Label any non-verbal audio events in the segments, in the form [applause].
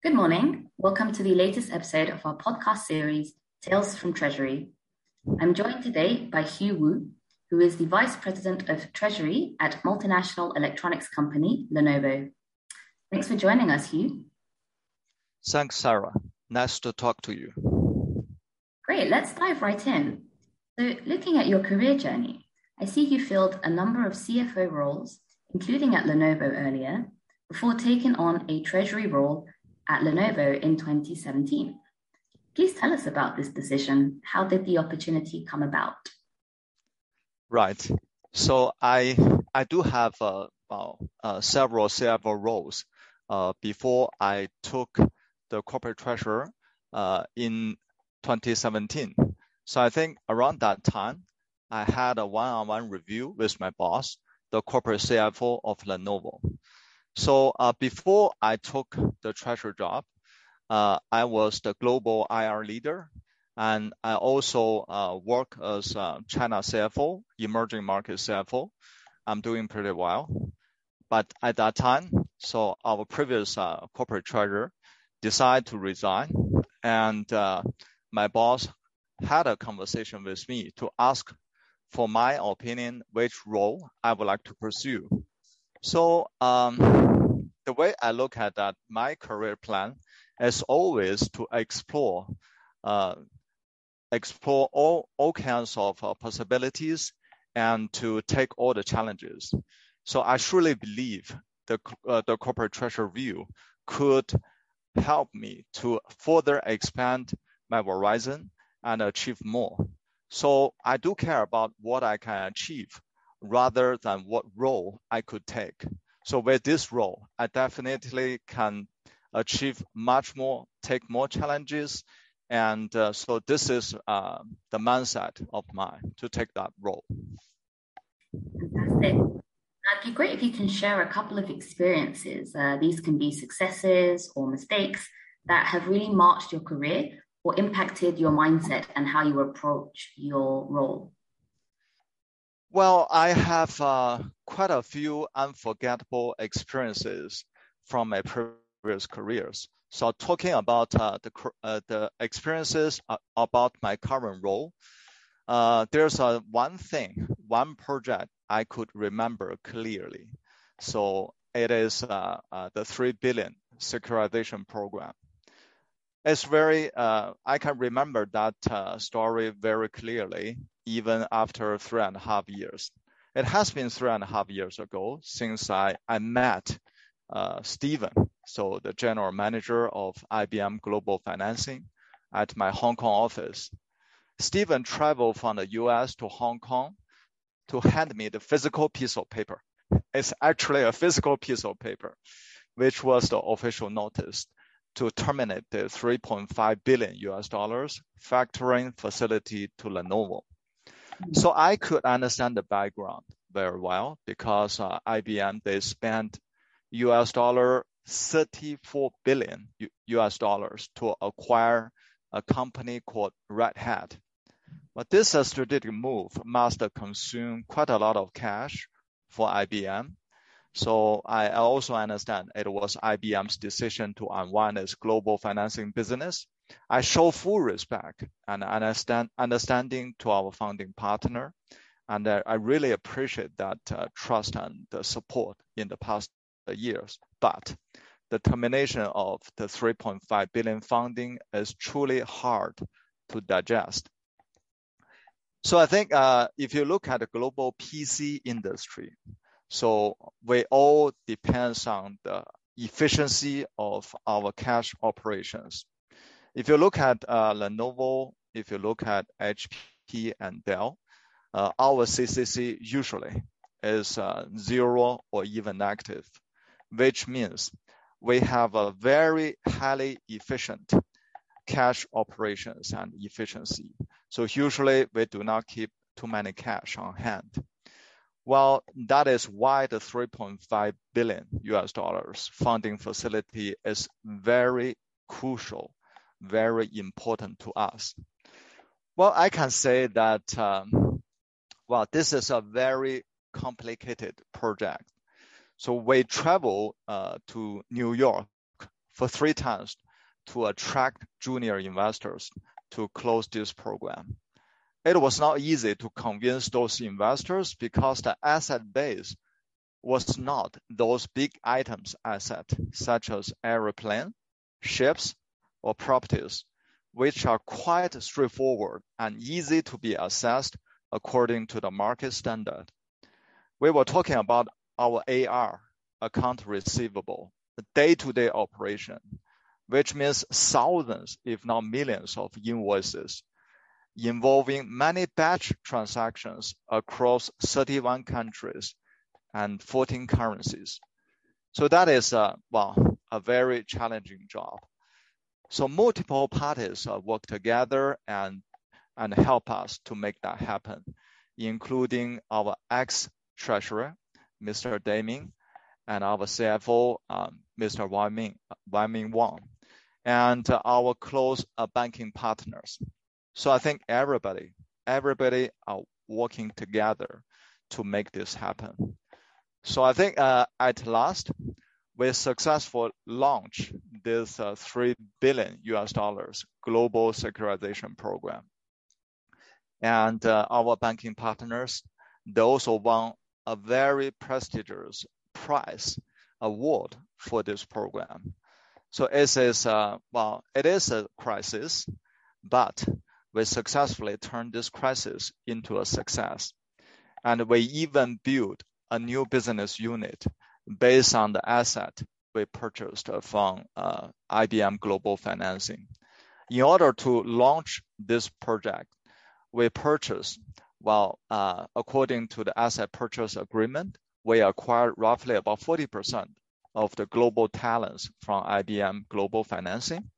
Good morning. Welcome to the latest episode of our podcast series, Tales from Treasury. I'm joined today by Hugh Wu, who is the Vice President of Treasury at multinational electronics company Lenovo. Thanks for joining us, Hugh. Thanks, Sarah. Nice to talk to you. Great. Let's dive right in. So, looking at your career journey, I see you filled a number of CFO roles, including at Lenovo earlier, before taking on a treasury role at Lenovo in 2017. Please tell us about this decision. How did the opportunity come about? Right. So I I do have uh, uh, several several roles uh, before I took the corporate treasurer uh, in 2017. So I think around that time, I had a one-on-one review with my boss, the corporate CFO of Lenovo. So uh, before I took the treasurer job, uh, I was the global IR leader, and I also uh, work as China CFO, emerging market CFO. I'm doing pretty well. But at that time, so our previous uh, corporate treasurer decided to resign, and uh, my boss had a conversation with me to ask for my opinion which role I would like to pursue. So um, the way I look at that, my career plan is always to explore, uh, explore all all kinds of uh, possibilities and to take all the challenges. So I truly believe the uh, the corporate treasury view could help me to further expand my horizon and achieve more. So I do care about what I can achieve rather than what role I could take. So with this role, I definitely can achieve much more, take more challenges. And uh, so this is uh, the mindset of mine to take that role. Fantastic. It'd be great if you can share a couple of experiences. Uh, these can be successes or mistakes that have really marked your career or impacted your mindset and how you approach your role. Well, I have uh, quite a few unforgettable experiences from my previous careers. So talking about uh, the uh, the experiences about my current role, uh, there's a one thing, one project I could remember clearly. So it is uh, uh, the three billion securitization program. It's very I can remember that story very clearly even after three and a half years. It has been three and a half years ago since I, I met uh, Stephen, so the general manager of IBM Global Financing at my Hong Kong office. Stephen traveled from the US to Hong Kong to hand me the physical piece of paper. It's actually a physical piece of paper, which was the official notice to terminate the 3.5 billion US dollars factoring facility to Lenovo. So I could understand the background very well because uh, IBM they spent US dollar 34 billion US dollars to acquire a company called Red Hat. But this strategic move must consume quite a lot of cash for IBM. So I also understand it was IBM's decision to unwind its global financing business I show full respect and understand, understanding to our founding partner. And I really appreciate that uh, trust and the support in the past years. But the termination of the 3.5 billion funding is truly hard to digest. So I think uh, if you look at the global PC industry, so we all depends on the efficiency of our cash operations. If you look at uh, Lenovo, if you look at HP and Dell, uh, our CCC usually is uh, zero or even negative, which means we have a very highly efficient cash operations and efficiency. So usually we do not keep too many cash on hand. Well, that is why the 3.5 billion US dollars funding facility is very crucial very important to us? Well, I can say that, um, well, this is a very complicated project. So we travel uh, to New York for three times to attract junior investors to close this program. It was not easy to convince those investors because the asset base was not those big items asset, such as airplane, ships, or properties, which are quite straightforward and easy to be assessed according to the market standard. We were talking about our AR, account receivable, the day-to-day operation, which means thousands, if not millions, of invoices involving many batch transactions across 31 countries and 14 currencies. So that is, uh, well, a very challenging job. So multiple parties uh, work together and and help us to make that happen, including our ex-treasurer, Mr. Daming, and our CFO, Mr. Um, Wai Ming Wong, and our close uh, banking partners. So I think everybody everybody are working together to make this happen. So I think, uh, at last, we successfully launch this $3 billion US dollars global securitization program. And uh, our banking partners, they also won a very prestigious prize award for this program. So it is, uh, well, it is a crisis, but we successfully turned this crisis into a success. And we even built a new business unit based on the asset we purchased from uh, IBM Global Financing. In order to launch this project, we purchased, well, uh, according to the asset purchase agreement, we acquired roughly about 40% of the global talents from IBM Global Financing.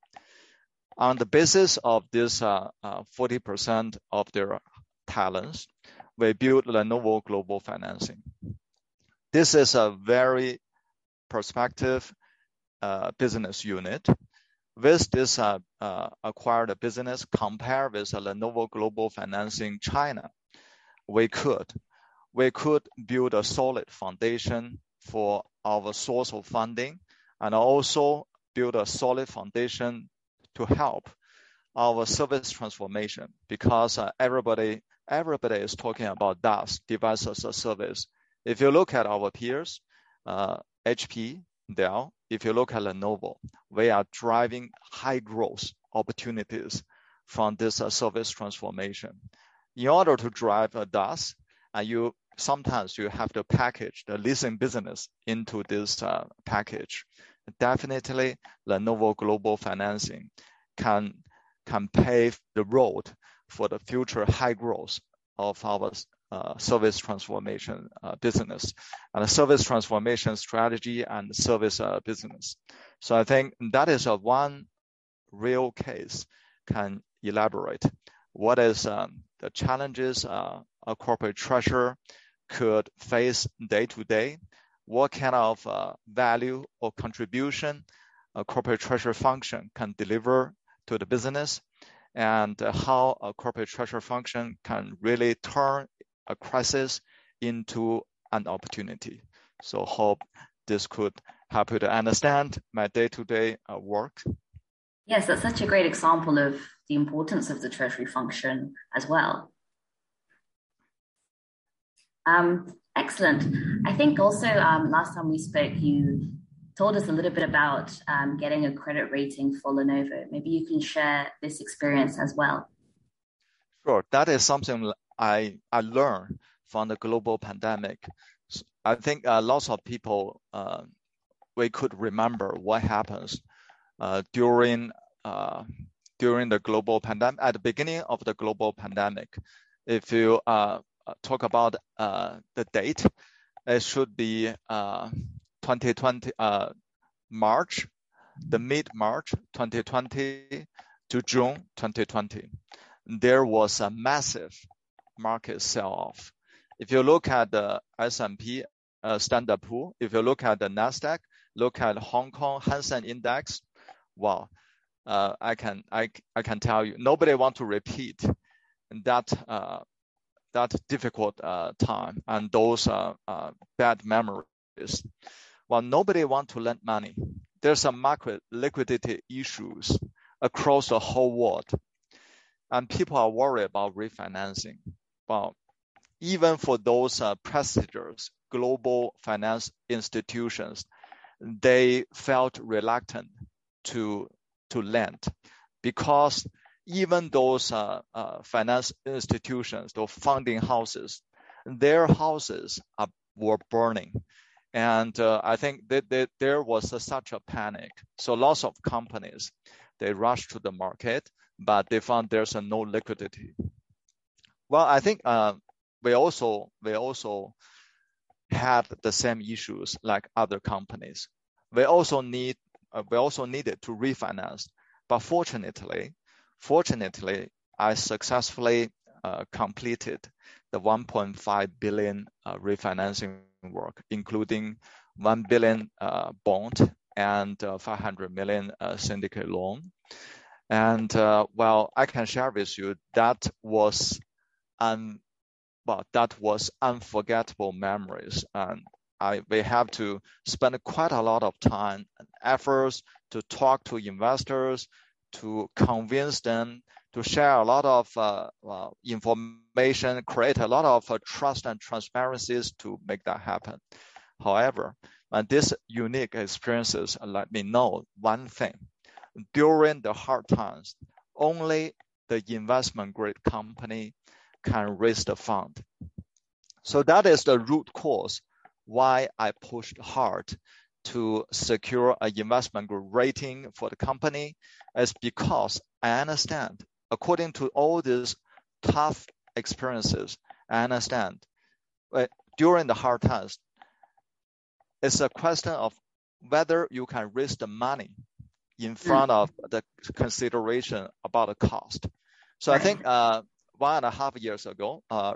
On the basis of this uh, 40% of their talents, we built Lenovo Global Financing. This is a very prospective uh, business unit. With this uh, uh, acquired business compared with Lenovo Global Financing China, we could we could build a solid foundation for our source of funding and also build a solid foundation to help our service transformation because everybody everybody is talking about DaaS, Device as a Service. If you look at our peers, HP, Dell, if you look at Lenovo, we are driving high growth opportunities from this uh, service transformation. In order to drive a uh, you sometimes you have to package the leasing business into this uh, package. Definitely, Lenovo Global Financing can pave the road for the future high growth of our Uh, service transformation uh, business and a service transformation strategy and service uh, business. So I think that is a one real case can elaborate. What is um, the challenges a corporate treasurer could face day to day, what kind of value or contribution a corporate treasurer function can deliver to the business, and how a corporate treasurer function can really turn a crisis into an opportunity. So hope this could help you to understand my day-to-day uh, work. Yes, that's such a great example of the importance of the treasury function as well. Um, excellent. I think also, um, last time we spoke, you told us a little bit about um, getting a credit rating for Lenovo. Maybe you can share this experience as well. Sure. That is something I I learned from the global pandemic. I think uh, lots of people um, we could remember what happens uh, uh, during the global pandemic. At the beginning of the global pandemic, if you talk about the date, it should be 2020 March, the mid-March 2020 to June 2020. There was a massive market sell-off. If you look at the S&P uh, Standard Poor's, if you look at the Nasdaq, look at Hong Kong Hang Seng Index, wow, uh, I can I I can tell you, nobody want to repeat that uh, difficult time and those bad memories. well, nobody want to lend money. There's a market liquidity issues across the whole world, and people are worried about refinancing. Well, even for those uh, prestigious global finance institutions, they felt reluctant to to lend because even those uh, uh, finance institutions, those funding houses, their houses are, were burning. And uh, I think that, that there was a, such a panic. So lots of companies, they rushed to the market, but they found there's no liquidity. Well, I think uh, we also we also had the same issues like other companies. We also need uh, we also needed to refinance, but fortunately, fortunately, I successfully uh, completed the 1.5 billion uh, refinancing work, including 1 billion uh, bond and uh, 500 million syndicate loan. And well, I can share with you that was un well, that was unforgettable memories. And I, we have to spend quite a lot of time and efforts to talk to investors, to convince them, to share a lot of uh, information, create a lot of uh, trust and transparencies to make that happen. However, and these unique experiences let me know one thing. During the hard times, only the investment grade company can raise the fund. So that is the root cause why I pushed hard to secure an investment rating for the company is because I understand, according to all these tough experiences, I understand but during the hard times, it's a question of whether you can raise the money in front of the consideration about the cost. So I think uh, one and a half years ago, uh,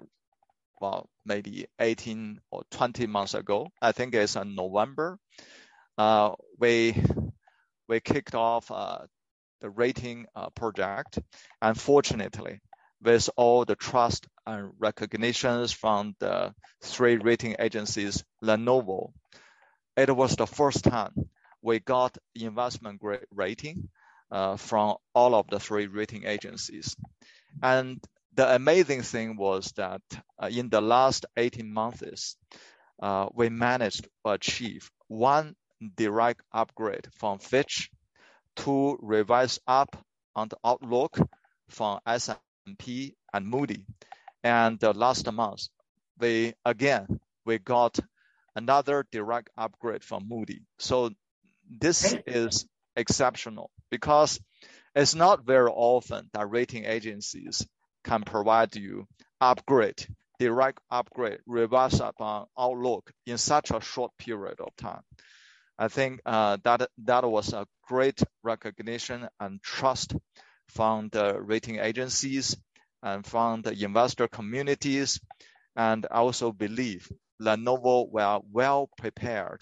well, maybe 18 or 20 months ago, I think it's in November, uh, we we kicked off uh, the rating uh, project. Unfortunately, with all the trust and recognitions from the three rating agencies, Lenovo, it was the first time we got investment grade rating uh, from all of the three rating agencies. And the amazing thing was that uh, in the last 18 months, uh, we managed to achieve one direct upgrade from Fitch, two revise up on the outlook from S&P and Moody. And uh, last month, we again we got another direct upgrade from Moody. So this is exceptional because it's not very often that rating agencies can provide you upgrade, direct upgrade, reverse up on Outlook in such a short period of time. I think uh, that that was a great recognition and trust from the rating agencies and from the investor communities. And I also believe Lenovo were well prepared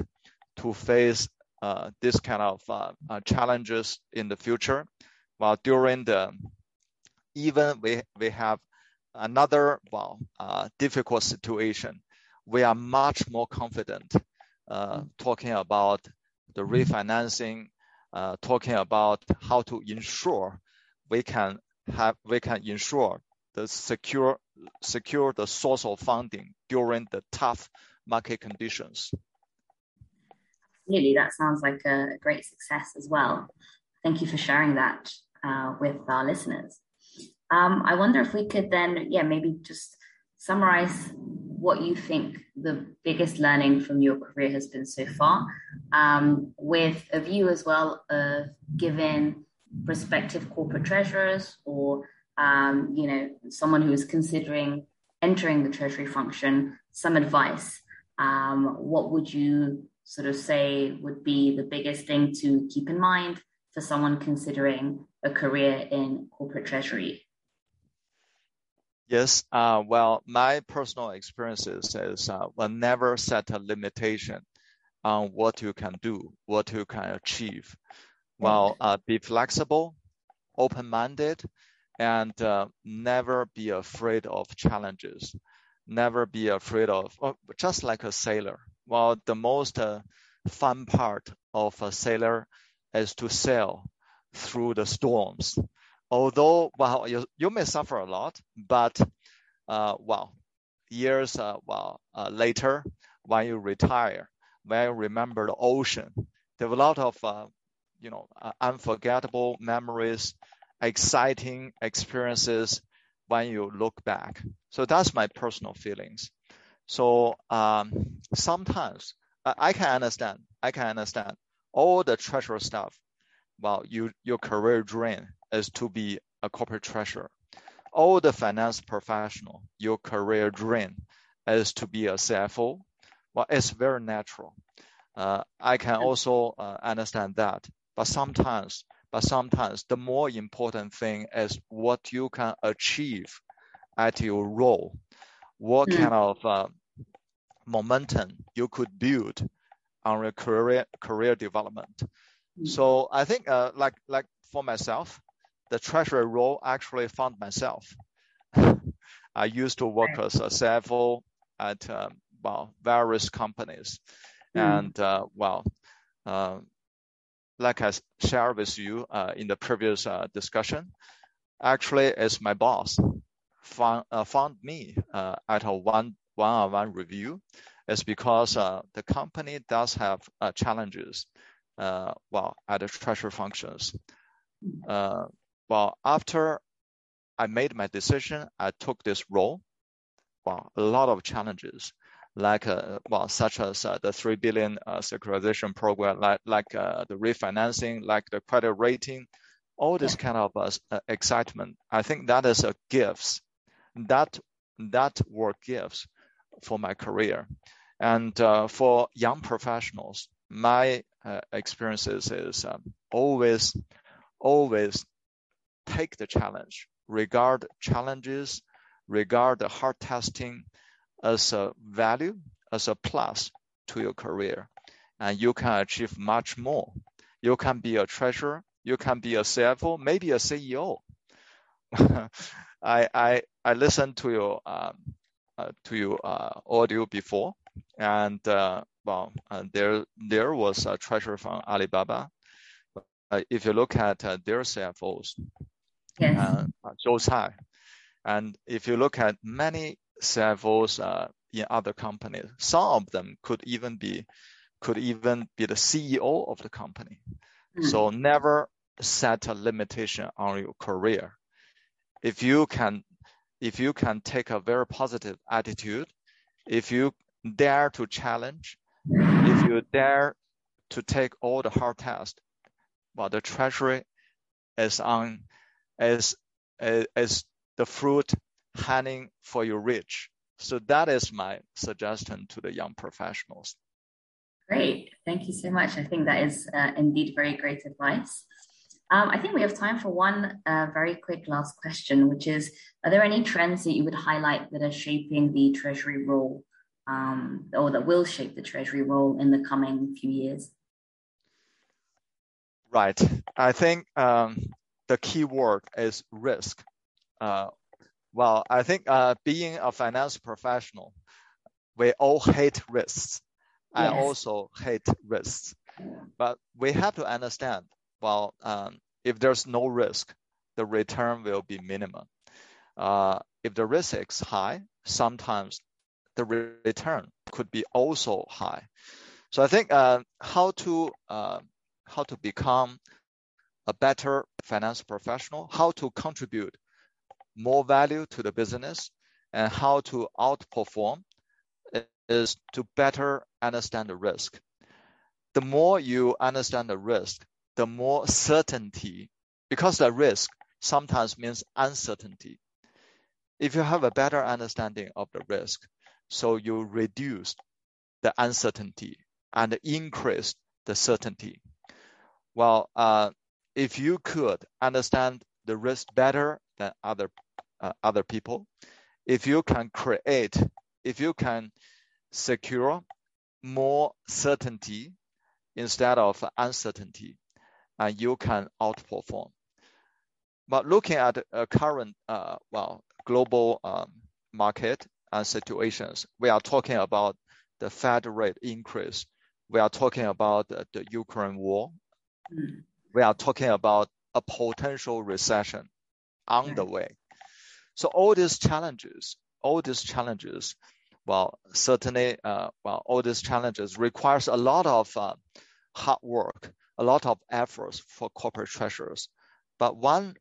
to face uh, this kind of uh challenges in the future. While during the even we, we have another well uh, difficult situation, we are much more confident uh, talking about the refinancing, uh, talking about how to ensure we can have we can ensure the secure secure the source of funding during the tough market conditions. Absolutely, that sounds like a great success as well. Thank you for sharing that uh, with our listeners. Um, I wonder if we could then, yeah, maybe just summarize what you think the biggest learning from your career has been so far, um, with a view as well of giving prospective corporate treasurers or um, you know someone who is considering entering the treasury function some advice. Um, what would you sort of say would be the biggest thing to keep in mind for someone considering a career in corporate treasury? Yes, uh, well, my personal experiences is uh, will never set a limitation on what you can do, what you can achieve. Well, uh, be flexible, open-minded, and uh, never be afraid of challenges. Never be afraid of, well, just like a sailor. Well, the most uh, fun part of a sailor is to sail through the storms. Although, well, you, you may suffer a lot, but, uh, well, years, uh, well, uh, later, when you retire, when you remember the ocean, there are a lot of, uh, you know, uh, unforgettable memories, exciting experiences when you look back. So that's my personal feelings. So um, sometimes I, I can understand. I can understand all the treasurer stuff. Well, you your career dream is to be a corporate treasurer. All the finance professional, your career dream is to be a CFO. Well, it's very natural. Uh, I can also uh, understand that, but sometimes, but sometimes the more important thing is what you can achieve at your role, what mm. kind of uh, momentum you could build on your career career development. Mm. So I think uh, like like for myself, the treasury role actually found myself. [laughs] I used to work as a CFO at uh, well various companies, mm. and uh, well, uh, like I shared with you uh, in the previous uh, discussion, actually, it's my boss found uh, found me at a one one-on-one review is because uh, the company does have uh, challenges, uh, well, at the treasury functions. Uh, well, after I made my decision, I took this role. Well, a lot of challenges, like uh, well, such as uh, the three billion securitization program, like like the refinancing, like the credit rating, all this kind of excitement. I think that is a gift. That that were gifts for my career. And uh, for young professionals, my uh, experiences is um, always, always take the challenge, regard challenges, regard the hard testing as a value, as a plus to your career. And you can achieve much more. You can be a treasurer, you can be a CFO, maybe a CEO. [laughs] I, I, I listened to your um, uh, to your uh, audio before, and uh, well, uh, there there was a treasure from Alibaba. Uh, if you look at uh, their CFOs, yes. Zhou Cai, and if you look at many CFOs in other companies, some of them could even be could even be the CEO of the company. Mm. So never set a limitation on your career. If you can if you can take a very positive attitude, if you dare to challenge, if you dare to take all the hard tests, well, the treasury is on, is, is the fruit hanging for your reach. So that is my suggestion to the young professionals. Great. Thank you so much. I think that is uh, indeed very great advice. Um, I think we have time for one uh, very quick last question, which is Are there any trends that you would highlight that are shaping the Treasury role um, or that will shape the Treasury role in the coming few years? Right. I think um, the key word is risk. Uh, well, I think uh, being a finance professional, we all hate risks. Yes. I also hate risks. But we have to understand well, um, if there's no risk, the return will be minimum. Uh, if the risk is high, sometimes the return could be also high. So I think uh, how to uh, how to become a better finance professional, how to contribute more value to the business, and how to outperform is to better understand the risk. The more you understand the risk, the more certainty, because the risk sometimes means uncertainty. If you have a better understanding of the risk, so you reduce the uncertainty and increase the certainty. Well, uh, if you could understand the risk better than other uh, other people, if you can create, if you can secure more certainty instead of uncertainty, and you can outperform. But looking at a current, uh, well, global um, market and situations, we are talking about the Fed rate increase We are talking about the Ukraine war. Mm. We are talking about a potential recession on the way. So all these challenges, all these challenges, well, certainly, uh, well, all these challenges requires a lot of uh, hard work, a lot of efforts for corporate treasurers. But one,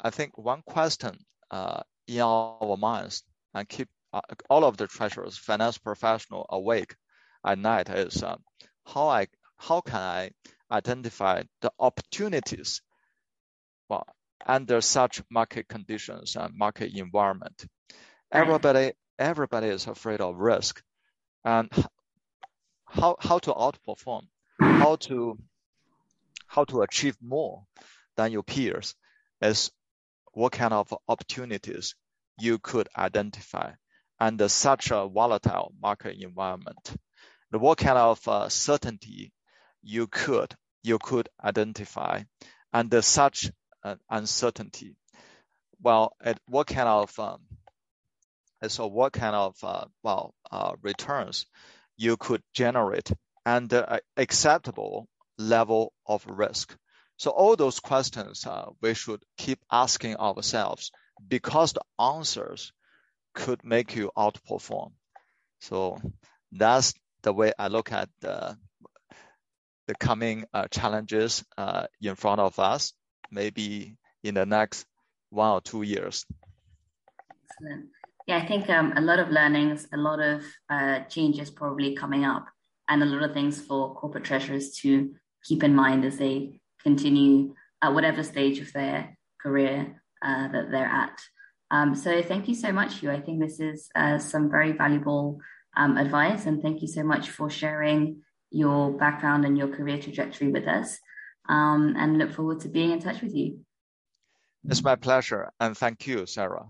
I think one question uh, in our minds and keep uh, all of the treasurers, finance professional awake at night is uh, how I how can I identify the opportunities well under such market conditions and market environment. Everybody everybody is afraid of risk. And how how to outperform, how to how to achieve more than your peers is what kind of opportunities you could identify under such a volatile market environment. What kind of uh, certainty you could you could identify under such uh, uncertainty. Well, at what kind of um, so what kind of uh, well uh, returns you could generate under a acceptable level of risk. So all those questions uh, we should keep asking ourselves because the answers could make you outperform. So that's the way I look at the the coming uh, challenges uh, in front of us, maybe in the next one or two years. Excellent. Yeah, I think um, a lot of learnings, a lot of uh, changes probably coming up, and a lot of things for corporate treasurers to keep in mind as they continue at whatever stage of their career uh, that they're at. Um, so thank you so much, Hugh. I think this is uh, some very valuable um, advice, and thank you so much for sharing your background and your career trajectory with us. Um, and look forward to being in touch with you. It's my pleasure, and thank you, Sarah.